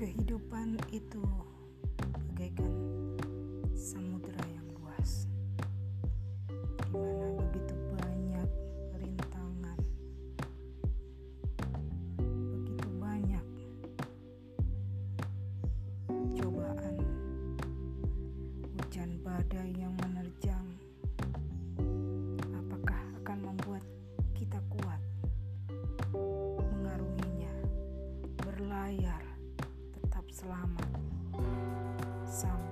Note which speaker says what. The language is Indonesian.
Speaker 1: Kehidupan itu bagaikan samudera yang luas, di mana begitu banyak rintangan, begitu banyak cobaan, hujan badai yang menerjang. Apakah akan membuat kita kuat? Mengarunginya berlayar selamat. Sampai